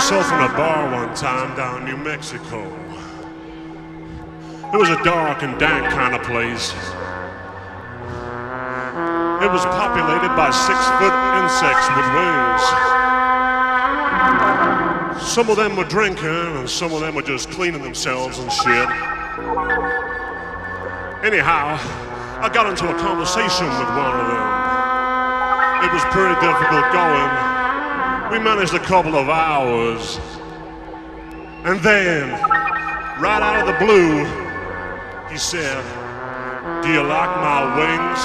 myself in a bar one time down in New Mexico. It was a dark and dank kind of place. It was populated by six foot insects with wings. Some of them were drinking, and some of them were just cleaning themselves and shit. Anyhow, I got into a conversation with one of them. It was pretty difficult going. We managed a couple of hours. And then, right out of the blue, he said, Do you like my wings?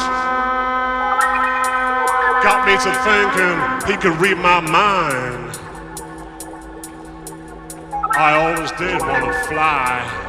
Got me to thinking he could read my mind. I always did want to fly.